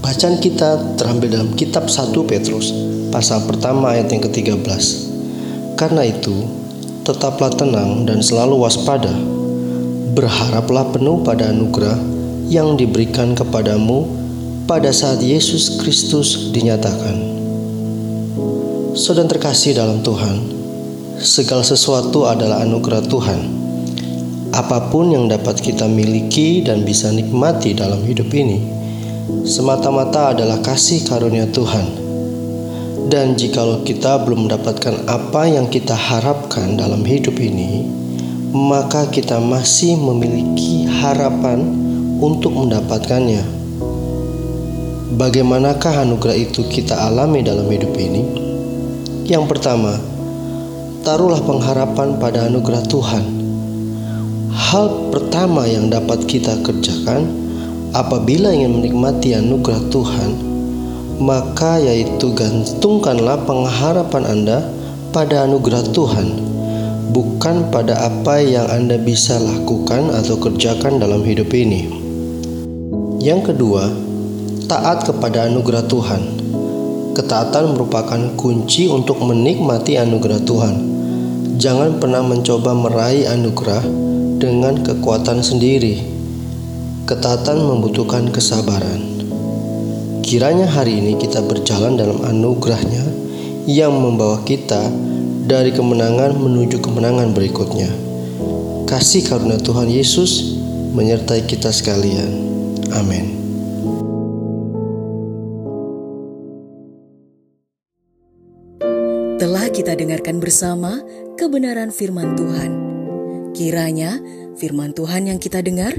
Bacaan kita terambil dalam kitab 1 Petrus pasal pertama ayat yang ke-13. Karena itu, tetaplah tenang dan selalu waspada. Berharaplah penuh pada anugerah yang diberikan kepadamu pada saat Yesus Kristus dinyatakan. Saudara terkasih dalam Tuhan, segala sesuatu adalah anugerah Tuhan. Apa pun yang dapat kita miliki dan bisa nikmati dalam hidup ini, semata-mata adalah kasih karunia Tuhan. Dan jikalau kita belum mendapatkan apa yang kita harapkan dalam hidup ini, maka kita masih memiliki harapan untuk mendapatkannya. Bagaimanakah anugerah itu kita alami dalam hidup ini? Yang pertama, taruhlah pengharapan pada anugerah Tuhan. Hal pertama yang dapat kita kerjakan Apabila ingin menikmati anugerah Tuhan, maka yaitu gantungkanlah pengharapan Anda pada anugerah Tuhan, bukan pada apa yang Anda bisa lakukan atau kerjakan dalam hidup ini. Yang kedua, taat kepada anugerah Tuhan. Ketaatan merupakan kunci untuk menikmati anugerah Tuhan. Jangan pernah mencoba meraih anugerah dengan kekuatan sendiri Ketaatan membutuhkan kesabaran. Kiranya hari ini kita berjalan dalam anugerahnya yang membawa kita dari kemenangan menuju kemenangan berikutnya. Kasih karunia Tuhan Yesus menyertai kita sekalian. Amin. Telah kita dengarkan bersama kebenaran firman Tuhan. Kiranya firman Tuhan yang kita dengar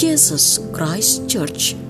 Jesus Christ Church.